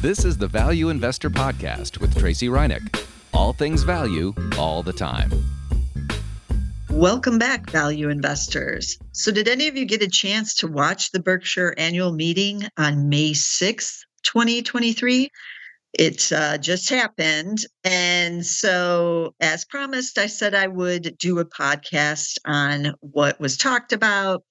This is the Value Investor Podcast with Tracey Ryniec. All things value, all the time. Welcome back, value investors. So, did any of you get a chance to watch the Berkshire annual meeting on May 6th, 2023? It uh, just happened. And so, as promised, I said I would do a podcast on what was talked about,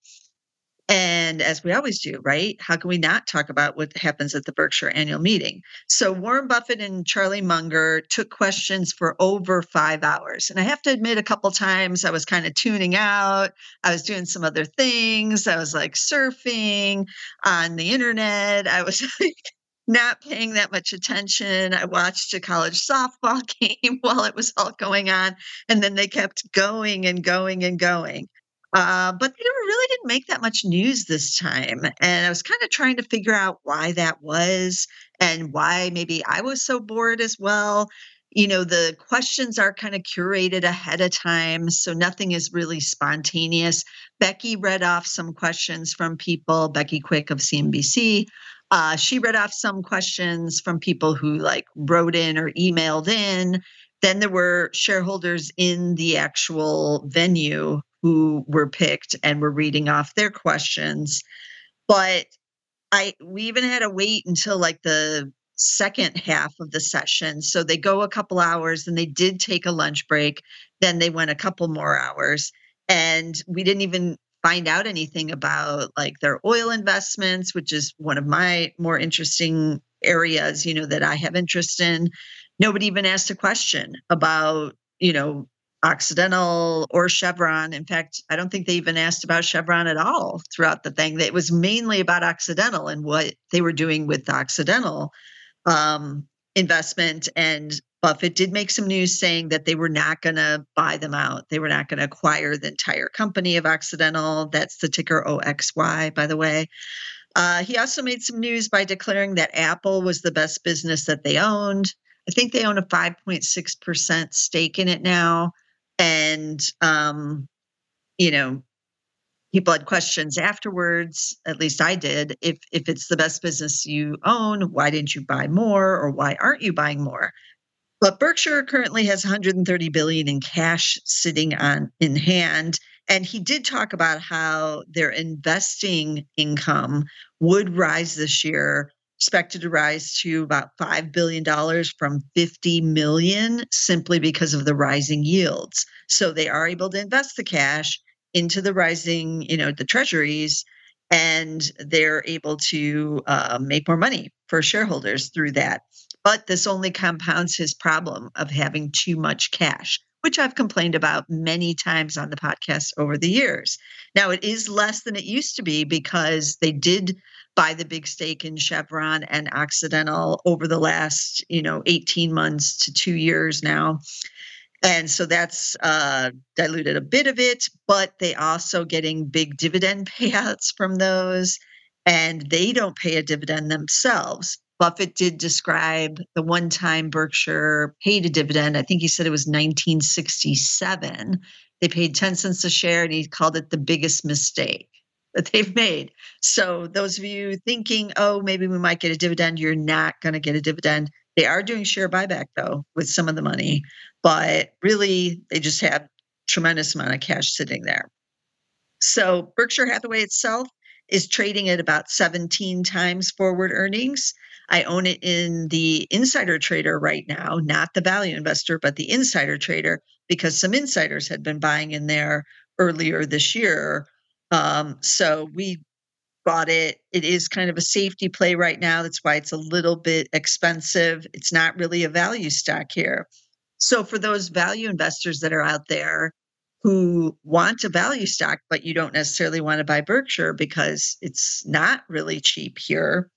and as we always do, right? How can we not talk about what happens at the Berkshire annual meeting? So Warren Buffett and Charlie Munger took questions for over five hours. And I have to admit, a couple times I was kind of tuning out. I was doing some other things. I was like surfing on the internet. I was like, not paying that much attention. I watched a college softball game while it was all going on. And then they kept going and going and going. Uh, but they really didn't make that much news this time. And I was kind of trying to figure out why that was and why maybe I was so bored as well. You know, the questions are kind of curated ahead of time, so nothing is really spontaneous. Becky read off some questions from people, Becky Quick of CNBC. Uh, she read off some questions from people who like wrote in or emailed in. Then there were shareholders in the actual venue who were picked and were reading off their questions. But I we even had to wait until like the second half of the session. So they go a couple hours and they did take a lunch break. Then they went a couple more hours. And we didn't even find out anything about like their oil investments, which is one of my more interesting areas, you know, that I have interest in. Nobody even asked a question about, you know, Occidental or Chevron. In fact, I don't think they even asked about Chevron at all throughout the thing. It was mainly about Occidental and what they were doing with Occidental um, investment. And Buffett did make some news saying that they were not going to buy them out. They were not going to acquire the entire company of Occidental. That's the ticker OXY, by the way. Uh, he also made some news by declaring that Apple was the best business that they owned. I think they own a 5.6% stake in it now and um, you know people had questions afterwards at least i did if if it's the best business you own why didn't you buy more or why aren't you buying more? But berkshire currently has 130 billion in cash sitting on in hand and he did talk about how their investing income would rise this year expected to rise to about $5 billion from 50 million simply because of the rising yields. So they are able to invest the cash into the rising, you know, the treasuries, and they're able to uh, make more money for shareholders through that. But this only compounds his problem of having too much cash, which I've complained about many times on the podcast over the years. Now, it is less than it used to be because they did buy the big stake in Chevron and Occidental over the last, you know, 18 months to two years now. And so that's uh, diluted a bit of it, but they also getting big dividend payouts from those, and they don't pay a dividend themselves. Buffett did describe the one time Berkshire paid a dividend. I think he said it was 1967. They paid 10 cents a share, and he called it the biggest mistake that they've made. So, those of you thinking, oh, maybe we might get a dividend, you're not going to get a dividend. They are doing share buyback though with some of the money, but really they just have tremendous amount of cash sitting there. So, Berkshire Hathaway itself is trading at about 17 times forward earnings. I own it in the insider trader right now, not the value investor, but the insider trader, because some insiders had been buying in there earlier this year um, so we bought it. It is kind of a safety play right now. That's why it's a little bit expensive. It's not really a value stock here. So for those value investors that are out there who want a value stock, but you don't necessarily want to buy Berkshire because it's not really cheap here.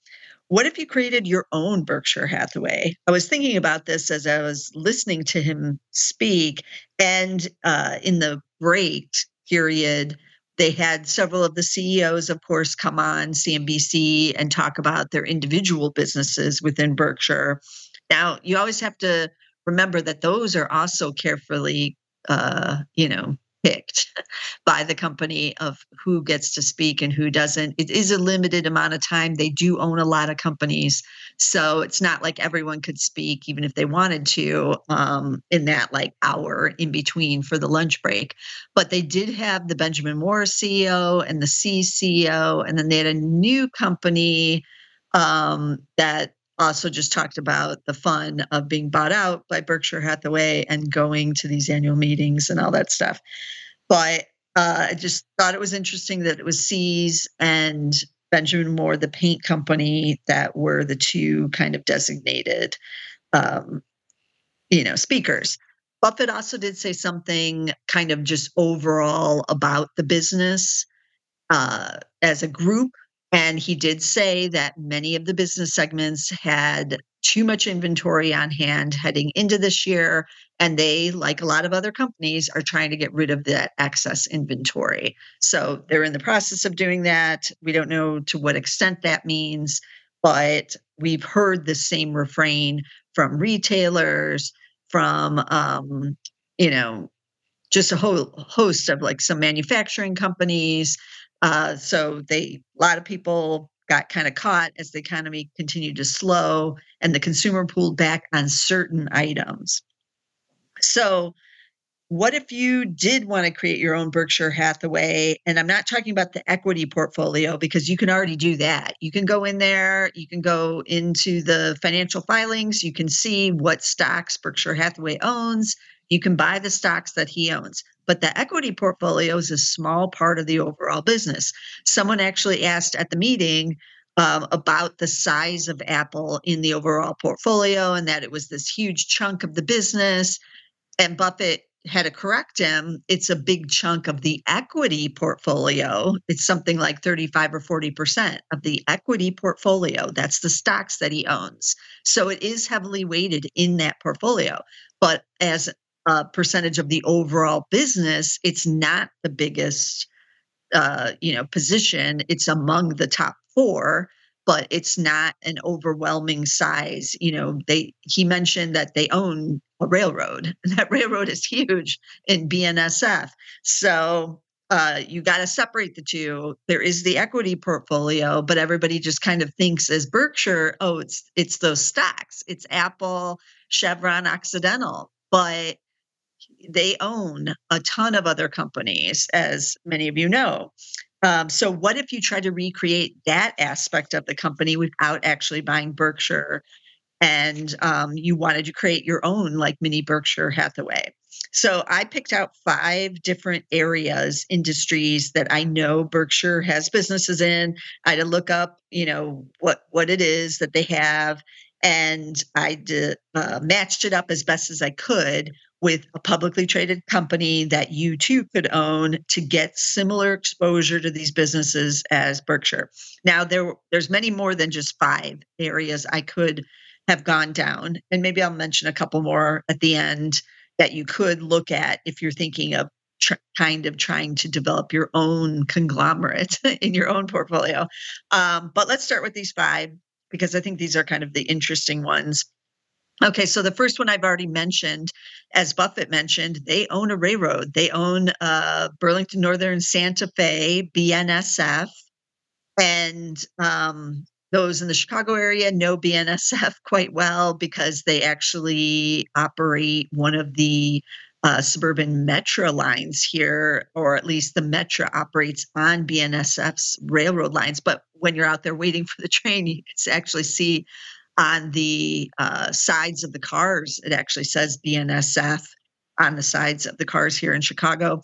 What if you created your own Berkshire Hathaway? I was thinking about this as I was listening to him speak. And uh, in the break period, they had several of the CEOs, of course, come on CNBC and talk about their individual businesses within Berkshire. Now, you always have to remember that those are also carefully, uh, you know, picked by the company of who gets to speak and who doesn't. It is a limited amount of time. They do own a lot of companies. So it's not like everyone could speak, even if they wanted to, um, in that like hour in between for the lunch break. But they did have the Benjamin Moore CEO and the C CEO, and then they had a new company um, that also just talked about the fun of being bought out by Berkshire Hathaway and going to these annual meetings and all that stuff. But uh, I just thought it was interesting that it was See's and Benjamin Moore, the paint company, that were the two kind of designated, um, you know, speakers. Buffett also did say something kind of just overall about the business uh, as a group and he did say that many of the business segments had too much inventory on hand heading into this year. And they, like a lot of other companies, are trying to get rid of that excess inventory. So they're in the process of doing that. We don't know to what extent that means, but we've heard the same refrain from retailers, from, um, you know, just a whole host of like some manufacturing companies uh, so they a lot of people got kind of caught as the economy continued to slow and the consumer pulled back on certain items. So what if you did want to create your own Berkshire Hathaway? And I'm not talking about the equity portfolio because you can already do that. You can go in there, you can go into the financial filings, you can see what stocks Berkshire Hathaway owns, you can buy the stocks that he owns. But the equity portfolio is a small part of the overall business. Someone actually asked at the meeting um, about the size of Apple in the overall portfolio and that it was this huge chunk of the business. And Buffett had to correct him. It's a big chunk of the equity portfolio. It's something like 35 or 40% of the equity portfolio. That's the stocks that he owns. So it is heavily weighted in that portfolio. But as uh, percentage of the overall business, it's not the biggest, uh, you know, position. It's among the top four, but it's not an overwhelming size. You know, they he mentioned that they own a railroad, and that railroad is huge in BNSF. So uh, you got to separate the two. There is the equity portfolio, but everybody just kind of thinks as Berkshire, oh, it's it's those stocks. It's Apple, Chevron, Occidental. But they own a ton of other companies, as many of you know. Um, so, what if you try to recreate that aspect of the company without actually buying Berkshire and um, you wanted to create your own, like mini Berkshire Hathaway? So, I picked out five different areas, industries that I know Berkshire has businesses in. I had to look up, you know, what what it is that they have, and I uh, matched it up as best as I could with a publicly traded company that you too could own to get similar exposure to these businesses as Berkshire. Now there there's many more than just five areas I could have gone down and maybe I'll mention a couple more at the end that you could look at if you're thinking of tr- kind of trying to develop your own conglomerate in your own portfolio. Um, but let's start with these five because I think these are kind of the interesting ones. Okay, so the first one I've already mentioned, as Buffett mentioned, they own a railroad. They own uh, Burlington Northern Santa Fe, BNSF, and um, those in the Chicago area know BNSF quite well because they actually operate one of the uh, suburban metro lines here, or at least the metro operates on BNSF's railroad lines. But when you're out there waiting for the train, you can actually see on the uh, sides of the cars. It actually says BNSF on the sides of the cars here in Chicago.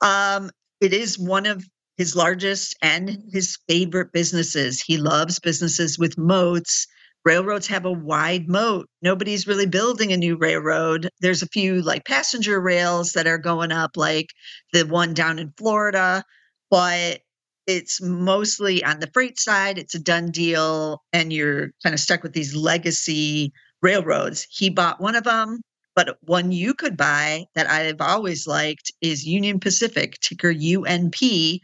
Um, it is one of his largest and his favorite businesses. He loves businesses with moats. Railroads have a wide moat. Nobody's really building a new railroad. There's a few like passenger rails that are going up, like the one down in Florida, but it's mostly on the freight side, it's a done deal, and you're kind of stuck with these legacy railroads. He bought one of them, but one you could buy that I've always liked is Union Pacific, ticker UNP.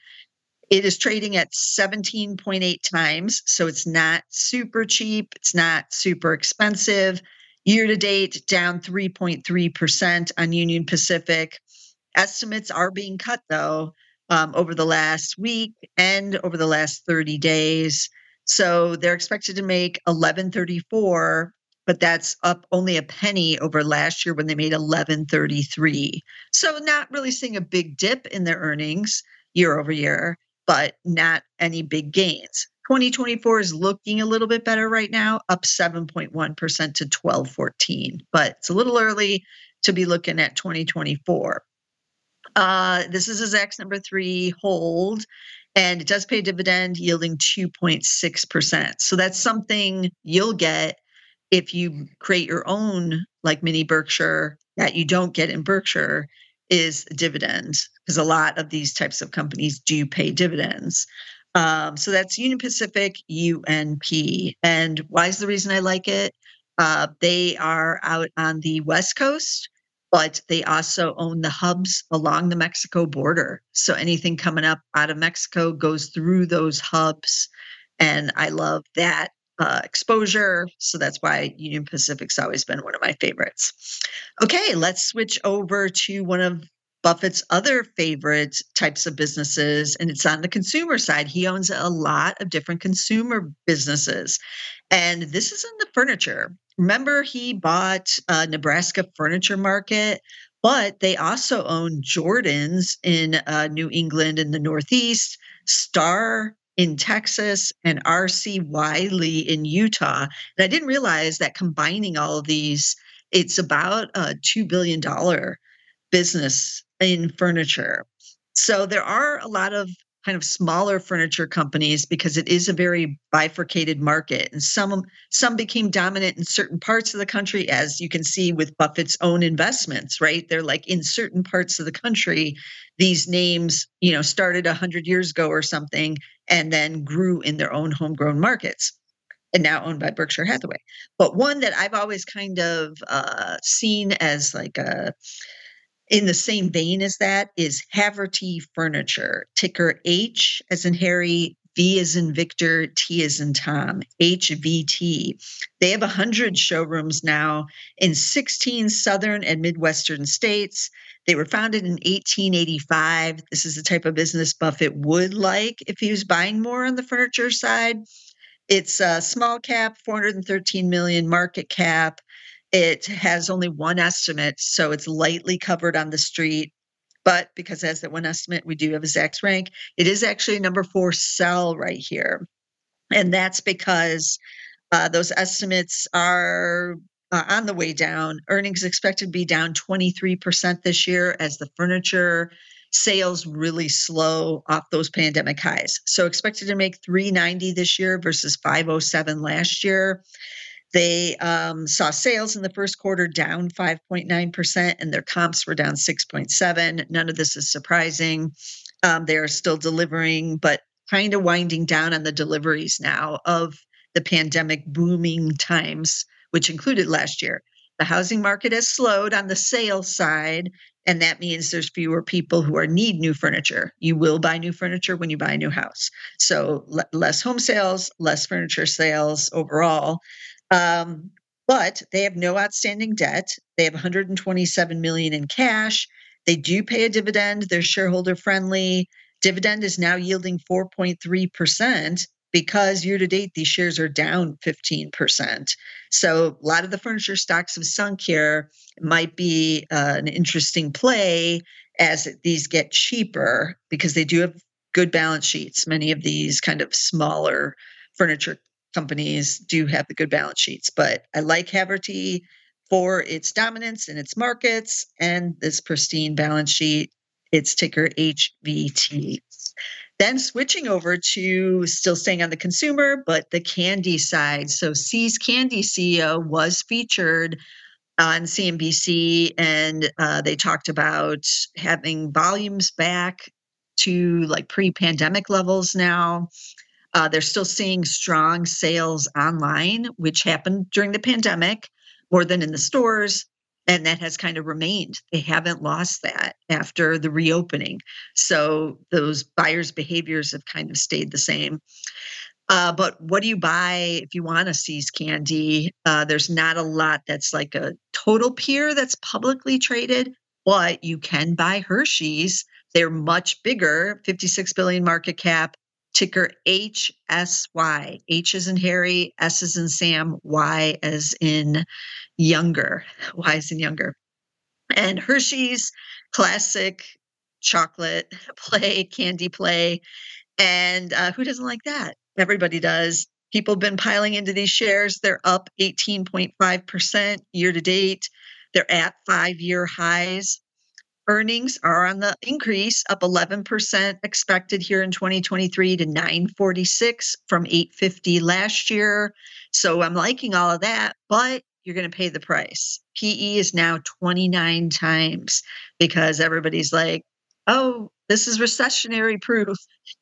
It is trading at 17.8 times, so it's not super cheap, it's not super expensive. Year to date, down 3.3% on Union Pacific. Estimates are being cut though um, over the last week and over the last 30 days. So they're expected to make 1134 but that's up only a penny over last year when they made 1133. So not really seeing a big dip in their earnings year over year, but not any big gains. 2024 is looking a little bit better right now, up 7.1% to 1214, but it's a little early to be looking at 2024. Uh, this is a Zacks number three hold, and it does pay a dividend yielding 2.6%. So that's something you'll get if you create your own like mini Berkshire that you don't get in Berkshire is dividends because a lot of these types of companies do pay dividends. Um, so that's Union Pacific UNP. And why is the reason I like it? Uh, they are out on the West Coast, but they also own the hubs along the Mexico border. So anything coming up out of Mexico goes through those hubs. And I love that uh, exposure. So that's why Union Pacific's always been one of my favorites. Okay, let's switch over to one of Buffett's other favorite types of businesses, and it's on the consumer side. He owns a lot of different consumer businesses, and this is in the furniture. Remember, he bought a Nebraska Furniture Market, but they also own Jordan's in uh, New England in the Northeast, Star in Texas and RC Willey in Utah. And I didn't realize that combining all of these, it's about a $2 billion business in furniture. So there are a lot of kind of smaller furniture companies because it is a very bifurcated market. And some some became dominant in certain parts of the country as you can see with Buffett's own investments right? They're like in certain parts of the country these names you know started 100 years ago or something and then grew in their own homegrown markets and now owned by Berkshire Hathaway. But one that I've always kind of uh, seen as like a in the same vein as that is Haverty Furniture, ticker H as in Harry, V as in Victor, T as in Tom, HVT. They have 100 showrooms now in 16 southern and midwestern states. They were founded in 1885. This is the type of business Buffett would like if he was buying more on the furniture side. It's a small cap, 413 million market cap. It has only one estimate, so it's lightly covered on the street. But because it has that one estimate, we do have a Zacks rank. It is actually number four sell right here. And that's because uh, those estimates are uh, on the way down. Earnings expected to be down 23% this year as the furniture sales really slow off those pandemic highs. So expected to make 390 this year versus 507 last year. They um, saw sales in the first quarter down 5.9%, and their comps were down 6.7. None of this is surprising. Um, they are still delivering, but kind of winding down on the deliveries now of the pandemic booming times, which included last year. The housing market has slowed on the sales side, and that means there's fewer people who are need new furniture. You will buy new furniture when you buy a new house. So l- less home sales, less furniture sales overall. Um, but they have no outstanding debt. They have 127 million in cash. They do pay a dividend. They're shareholder friendly. Dividend is now yielding 4.3% because year to date these shares are down 15%. So a lot of the furniture stocks have sunk here. It might be uh, an interesting play as these get cheaper because they do have good balance sheets. Many of these kind of smaller furniture companies do have the good balance sheets. But I like Haverty for its dominance in its markets and this pristine balance sheet. Its ticker HVT. Then switching over to still staying on the consumer, but the candy side. So See's Candy CEO was featured on CNBC, and uh, they talked about having volumes back to like pre-pandemic levels now. Uh, they're still seeing strong sales online, which happened during the pandemic more than in the stores. And that has kind of remained. They haven't lost that after the reopening. So those buyers' behaviors have kind of stayed the same. Uh, but what do you buy if you want to See's candy? Uh, there's not a lot that's like a total peer that's publicly traded. but you can buy Hershey's. They're much bigger, 56 billion market cap, ticker HSY. H is in Harry, S is in Sam, Y as in younger. Y is in younger. And Hershey's classic chocolate play, candy play. And uh, who doesn't like that? Everybody does. People have been piling into these shares. They're up 18.5% year to date. They're at five year highs. Earnings are on the increase, up 11% expected here in 2023 to 946 from 850 last year. So I'm liking all of that, but you're going to pay the price. PE is now 29 times because everybody's like, oh, this is recessionary proof.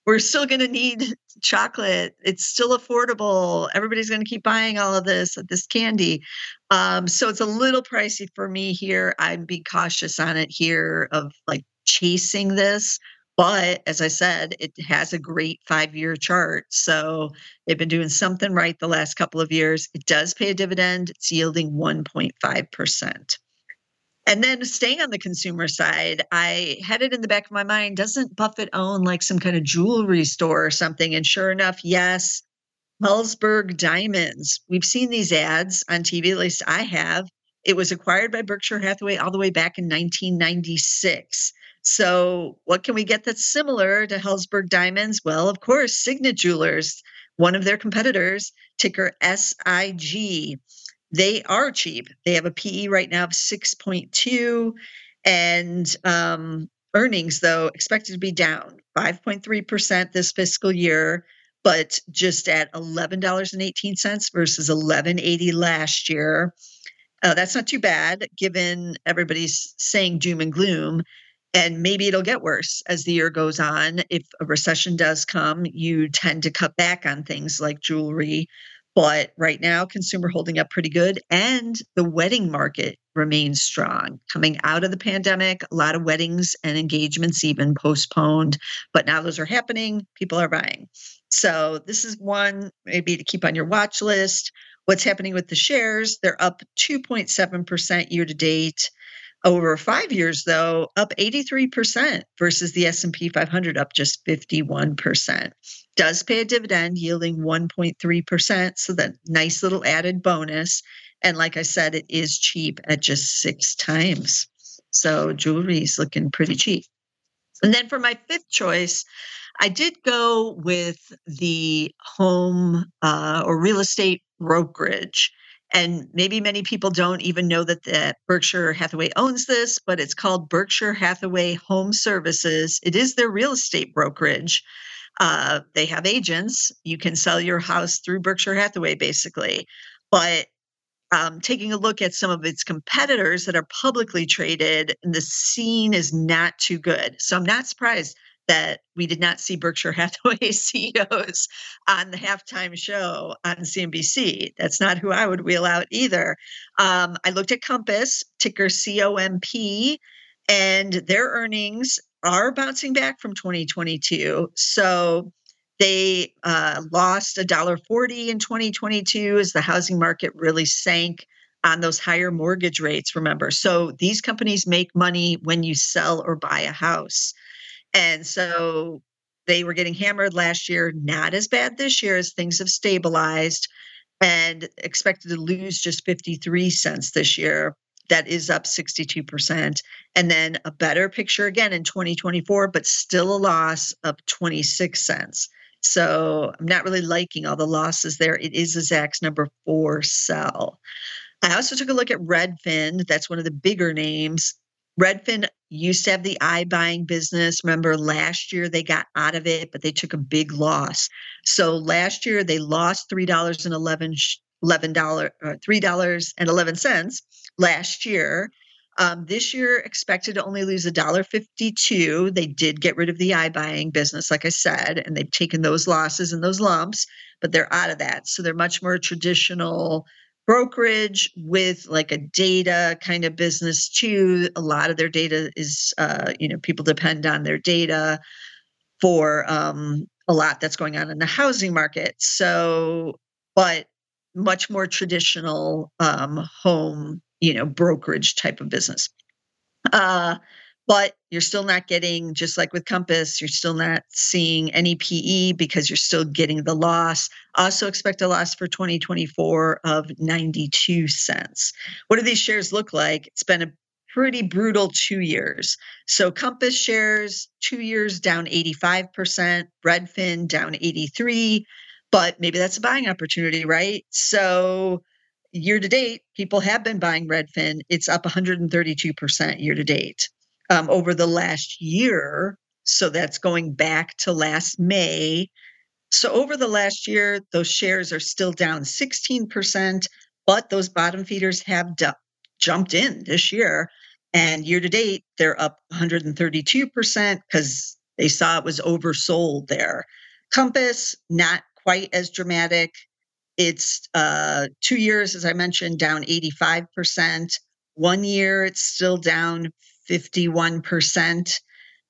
We're still going to need chocolate. It's still affordable. Everybody's going to keep buying all of this, this candy. Um, so it's a little pricey for me here. I'd be cautious on it here of like chasing this. But as I said, it has a great five year chart. So they've been doing something right the last couple of years. It does pay a dividend, it's yielding 1.5%. And then staying on the consumer side, I had it in the back of my mind doesn't Buffett own like some kind of jewelry store or something? And sure enough, yes, Helzberg Diamonds. We've seen these ads on TV, at least I have. It was acquired by Berkshire Hathaway all the way back in 1996. So, what can we get that's similar to Helzberg Diamonds? Well, of course, Signet Jewelers, one of their competitors, ticker SIG they are cheap. They have a PE right now of 6.2 and um, earnings, though, expected to be down 5.3% this fiscal year, but just at $11.18 versus $11.80 last year. Uh, that's not too bad given everybody's saying doom and gloom. And maybe it'll get worse as the year goes on. If a recession does come, you tend to cut back on things like jewelry but right now, consumer holding up pretty good. And the wedding market remains strong. Coming out of the pandemic, a lot of weddings and engagements even postponed, but now those are happening. People are buying. So this is one maybe to keep on your watch list. What's happening with the shares? They're up 2.7% year to date. Over five years, though, up 83% versus the S&P 500 up just 51% does pay a dividend yielding 1.3%. So that nice little added bonus. And like I said, it is cheap at just six times. So jewelry is looking pretty cheap. And then for my fifth choice, I did go with the home uh, or real estate brokerage. And maybe many people don't even know that, Berkshire Hathaway owns this, but it's called Berkshire Hathaway Home Services. It is their real estate brokerage. Uh, they have agents. You can sell your house through Berkshire Hathaway, basically. But um, taking a look at some of its competitors that are publicly traded, the scene is not too good. So I'm not surprised that we did not see Berkshire Hathaway CEOs on the halftime show on CNBC. That's not who I would wheel out either. Um, I looked at Compass, ticker COMP, and their earnings are bouncing back from 2022. So they uh, lost $1.40 in 2022 as the housing market really sank on those higher mortgage rates, remember. So these companies make money when you sell or buy a house. And so they were getting hammered last year, not as bad this year as things have stabilized and expected to lose just 53 cents this year that is up 62%. And then a better picture again in 2024, but still a loss of 26 cents. So I'm not really liking all the losses there. It is a Zacks number four sell. I also took a look at Redfin. That's one of the bigger names. Redfin used to have the iBuying business. Remember last year they got out of it, but they took a big loss. So last year they lost $3.11 $11, uh, $3.11 last year. Um, this year expected to only lose $1.52. They did get rid of the iBuying business, like I said, and they've taken those losses and those lumps, but they're out of that. So they're much more traditional brokerage with like a data kind of business too. A lot of their data is, uh, you know, people depend on their data for um, a lot that's going on in the housing market. So, but much more traditional um, home, you know, brokerage type of business. Uh, but you're still not getting, just like with Compass, you're still not seeing any PE because you're still getting the loss. Also expect a loss for 2024 of 92 cents. What do these shares look like? It's been a pretty brutal two years. So Compass shares two years down 85%, Redfin down 83, but maybe that's a buying opportunity, right? So year to date, people have been buying Redfin. It's up 132% year to date um, over the last year. So that's going back to last May. So over the last year, those shares are still down 16%, but those bottom feeders have d- jumped in this year. And year to date, they're up 132% because they saw it was oversold there. Compass, not quite as dramatic. It's uh, two years, as I mentioned, down 85%. One year, it's still down 51%,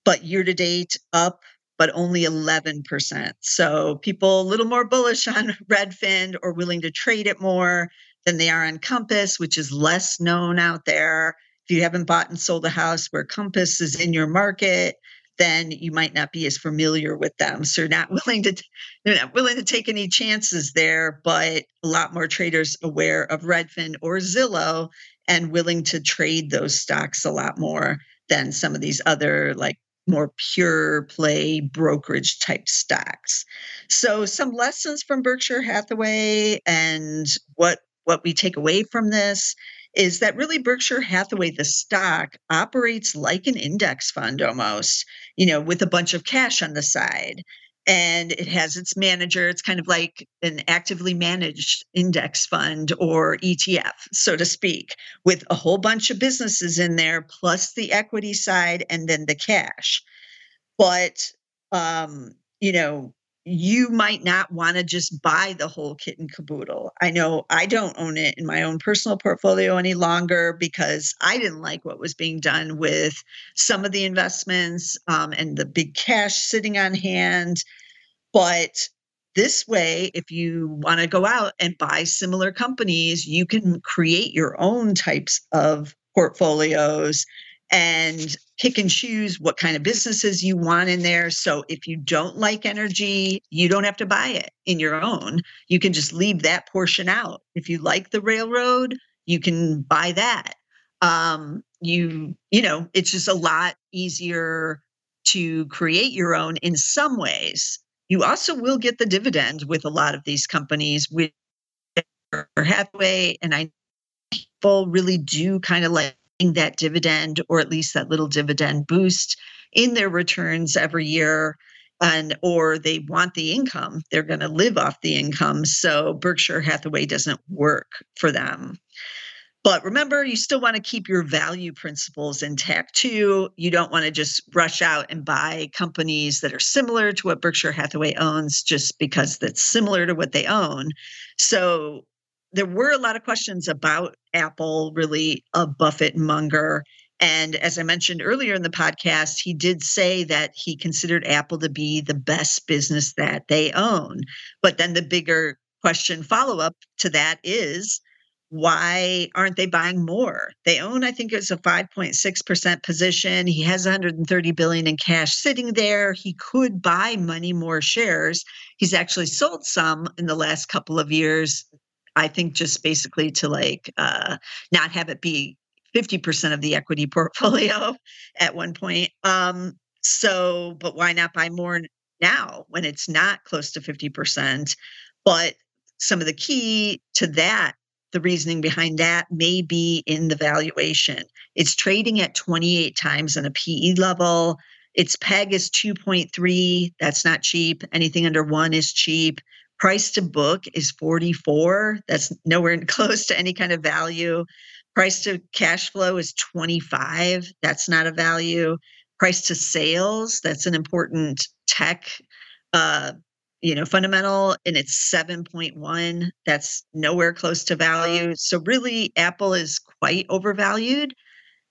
but year to date up, but only 11%. So people a little more bullish on Redfin or willing to trade it more than they are on Compass, which is less known out there. If you haven't bought and sold a house where Compass is in your market, then you might not be as familiar with them. So not willing to you're not willing to take any chances there, but a lot more traders aware of Redfin or Zillow and willing to trade those stocks a lot more than some of these other like more pure play brokerage type stocks. So some lessons from Berkshire Hathaway and what what we take away from this is that really Berkshire Hathaway the stock operates like an index fund almost, you know, with a bunch of cash on the side and it has its manager. It's kind of like an actively managed index fund or ETF, so to speak, with a whole bunch of businesses in there, plus the equity side and then the cash. But, um, you know, you might not want to just buy the whole kit and caboodle. I know I don't own it in my own personal portfolio any longer because I didn't like what was being done with some of the investments um, and the big cash sitting on hand. But this way, if you want to go out and buy similar companies, you can create your own types of portfolios and pick and choose what kind of businesses you want in there. So if you don't like energy, you don't have to buy it in your own. You can just leave that portion out. If you like the railroad, you can buy that. Um, you, you know, it's just a lot easier to create your own in some ways. You also will get the dividend with a lot of these companies with Hathaway, and I people really do kind of like that dividend or at least that little dividend boost in their returns every year and or they want the income they're going to live off the income. So berkshire hathaway doesn't work for them. But remember you still want to keep your value principles intact too. You don't want to just rush out and buy companies that are similar to what berkshire hathaway owns just because that's similar to what they own. So there were a lot of questions about Apple, really a Buffett Munger. And as I mentioned earlier in the podcast, he did say that he considered Apple to be the best business that they own. But then the bigger question follow up to that is why aren't they buying more? They own, I think it's a 5.6% position. He has 130 billion in cash sitting there. He could buy money more shares. He's actually sold some in the last couple of years I think just basically to like uh, not have it be 50% of the equity portfolio at one point. Um, so, but why not buy more now when it's not close to 50%? But some of the key to that, the reasoning behind that may be in the valuation. It's trading at 28 times on a PE level. Its PEG is 2.3. That's not cheap. Anything under one is cheap. Price to book is 44. That's nowhere close to any kind of value. Price to cash flow is 25. That's not a value. Price to sales, that's an important tech uh, you know, fundamental and it's 7.1. That's nowhere close to value. So really Apple is quite overvalued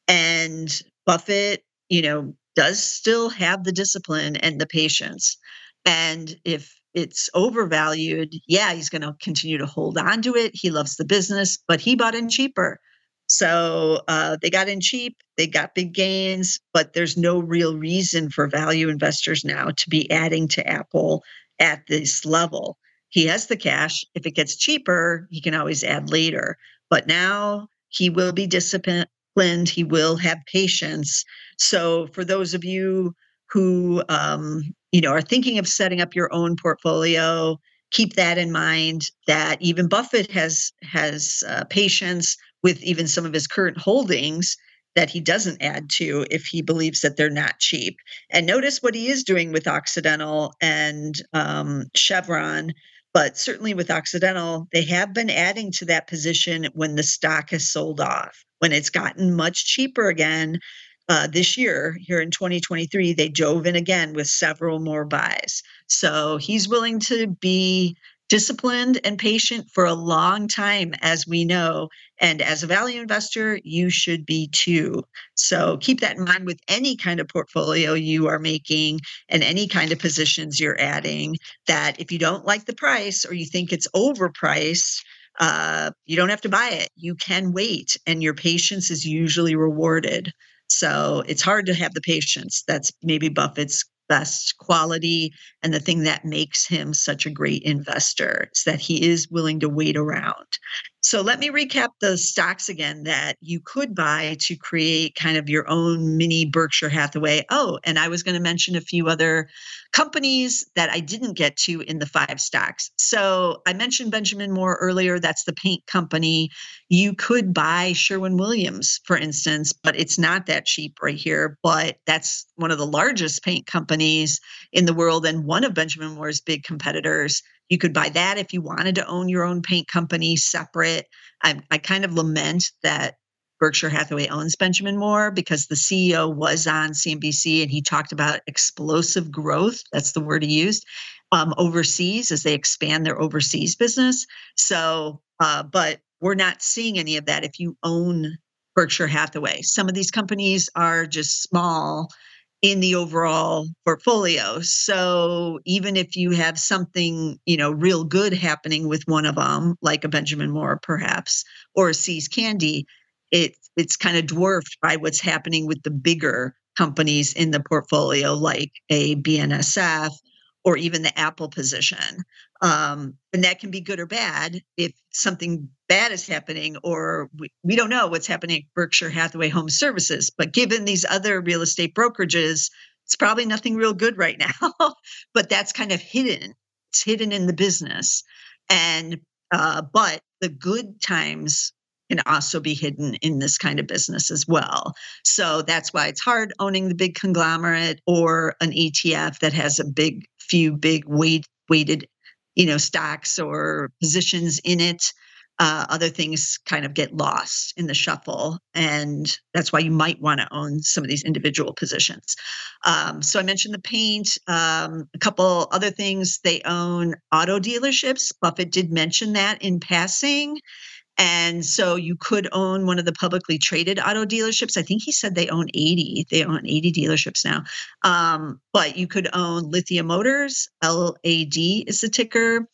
and Buffett, you know, does still have the discipline and the patience. And if it's overvalued, yeah, he's going to continue to hold on to it. He loves the business, but he bought in cheaper. So uh, they got in cheap, they got big gains, but there's no real reason for value investors now to be adding to Apple at this level. He has the cash. If it gets cheaper, he can always add later. But now he will be disciplined. He will have patience. So for those of you who um, you know are thinking of setting up your own portfolio, keep that in mind. That even Buffett has has uh, patience with even some of his current holdings that he doesn't add to if he believes that they're not cheap. And notice what he is doing with Occidental and um, Chevron. But certainly with Occidental, they have been adding to that position when the stock has sold off. When it's gotten much cheaper again, uh, this year, here in 2023, they dove in again with several more buys. So he's willing to be disciplined and patient for a long time, as we know. And as a value investor, you should be too. So keep that in mind with any kind of portfolio you are making and any kind of positions you're adding. That if you don't like the price or you think it's overpriced, uh, you don't have to buy it. You can wait, and your patience is usually rewarded. So it's hard to have the patience. That's maybe Buffett's best quality and the thing that makes him such a great investor is that he is willing to wait around. So let me recap the stocks again that you could buy to create kind of your own mini Berkshire Hathaway. Oh, and I was going to mention a few other companies that I didn't get to in the five stocks. So I mentioned Benjamin Moore earlier. That's the paint company. You could buy Sherwin Williams, for instance, but it's not that cheap right here. But that's one of the largest paint companies in the world and one of Benjamin Moore's big competitors. You could buy that if you wanted to own your own paint company separate. I, I kind of lament that Berkshire Hathaway owns Benjamin Moore because the CEO was on CNBC and he talked about explosive growth. That's the word he used um, overseas as they expand their overseas business. So, uh, but we're not seeing any of that if you own Berkshire Hathaway. Some of these companies are just small in the overall portfolio. So even if you have something, you know, real good happening with one of them, like a Benjamin Moore perhaps, or a See's Candy, it it's kind of dwarfed by what's happening with the bigger companies in the portfolio, like a BNSF or even the Apple position. Um, and that can be good or bad if something bad is happening, or we, we don't know what's happening at Berkshire Hathaway Home Services. But given these other real estate brokerages, it's probably nothing real good right now. but that's kind of hidden. It's hidden in the business. And uh, but the good times can also be hidden in this kind of business as well. So that's why it's hard owning the big conglomerate or an ETF that has a big few big weight weighted you know stocks or positions in it uh, other things kind of get lost in the shuffle and that's why you might want to own some of these individual positions. Um, so i mentioned the paint um, a couple other things. They own auto dealerships. Buffett did mention that in passing and so you could own one of the publicly traded auto dealerships. I think he said they own 80. They own 80 dealerships now. Um, but you could own Lithia Motors, LAD is the ticker.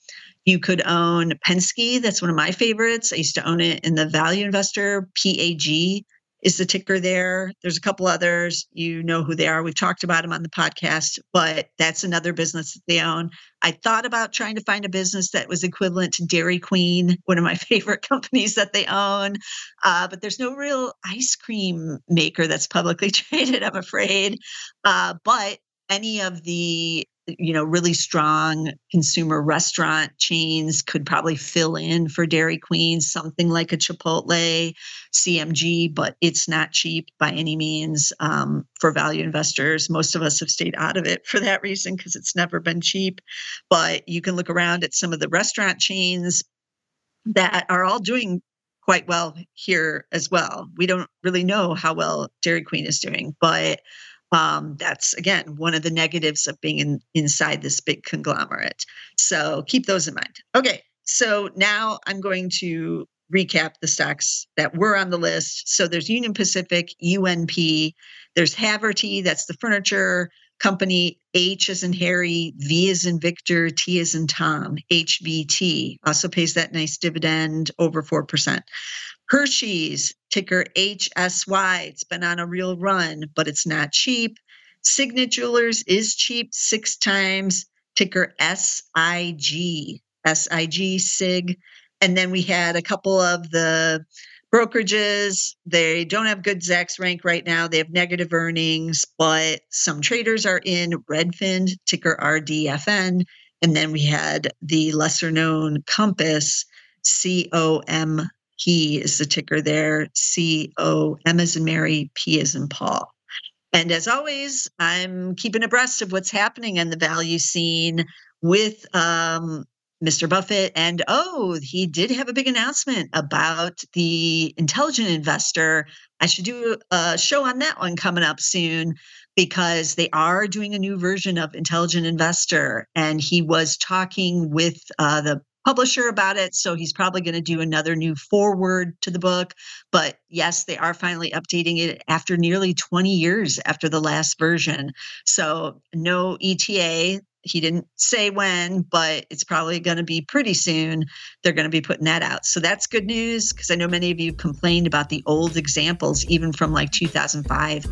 You could own Penske. That's one of my favorites. I used to own it in the value investor, PAG is the ticker there. There's a couple others. You know who they are. We've talked about them on the podcast, but that's another business that they own. I thought about trying to find a business that was equivalent to Dairy Queen, one of my favorite companies that they own. Uh, but there's no real ice cream maker that's publicly traded, I'm afraid. Uh, but any of the you know really strong consumer restaurant chains could probably fill in for Dairy Queen, something like a Chipotle, CMG, but it's not cheap by any means um, for value investors. Most of us have stayed out of it for that reason because it's never been cheap. But you can look around at some of the restaurant chains that are all doing quite well here as well. We don't really know how well Dairy Queen is doing, but um, that's again one of the negatives of being in, inside this big conglomerate. So keep those in mind. Okay, so now I'm going to recap the stocks that were on the list. So there's Union Pacific, UNP, there's Haverty, that's the furniture company H is in Harry, V is in Victor, T is in Tom, HVT, also pays that nice dividend over 4%. Hershey's, ticker HSY, it's been on a real run, but it's not cheap. Signet Jewelers is cheap six times, ticker SIG, SIG, SIG. And then we had a couple of the brokerages. They don't have good Zacks rank right now. They have negative earnings, but some traders are in Redfin, ticker RDFN. And then we had the lesser known Compass, C O M P is the ticker there, C O M as in Mary, P as in Paul. And as always, I'm keeping abreast of what's happening in the value scene with um, Mr. Buffett. And oh, he did have a big announcement about the intelligent investor. I should do a show on that one coming up soon because they are doing a new version of Intelligent Investor. And he was talking with uh, the publisher about it. So he's probably going to do another new foreword to the book. But yes, they are finally updating it after nearly 20 years after the last version. So no ETA he didn't say when, but it's probably going to be pretty soon. They're going to be putting that out. So that's good news because I know many of you complained about the old examples, even from like 2005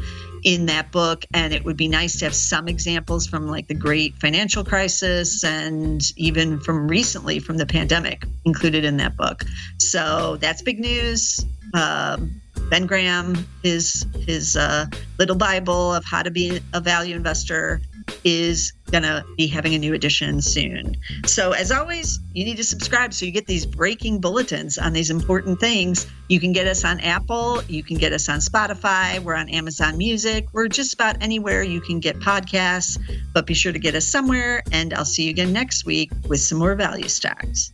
in that book. And it would be nice to have some examples from like the great financial crisis and even from recently from the pandemic included in that book. So that's big news. Um, ben Graham, his his uh, little Bible of how to be a value investor is going to be having a new edition soon. So, as always, you need to subscribe so you get these breaking bulletins on these important things. You can get us on Apple, you can get us on Spotify, we're on Amazon Music, we're just about anywhere you can get podcasts, but be sure to get us somewhere. And I'll see you again next week with some more value stocks.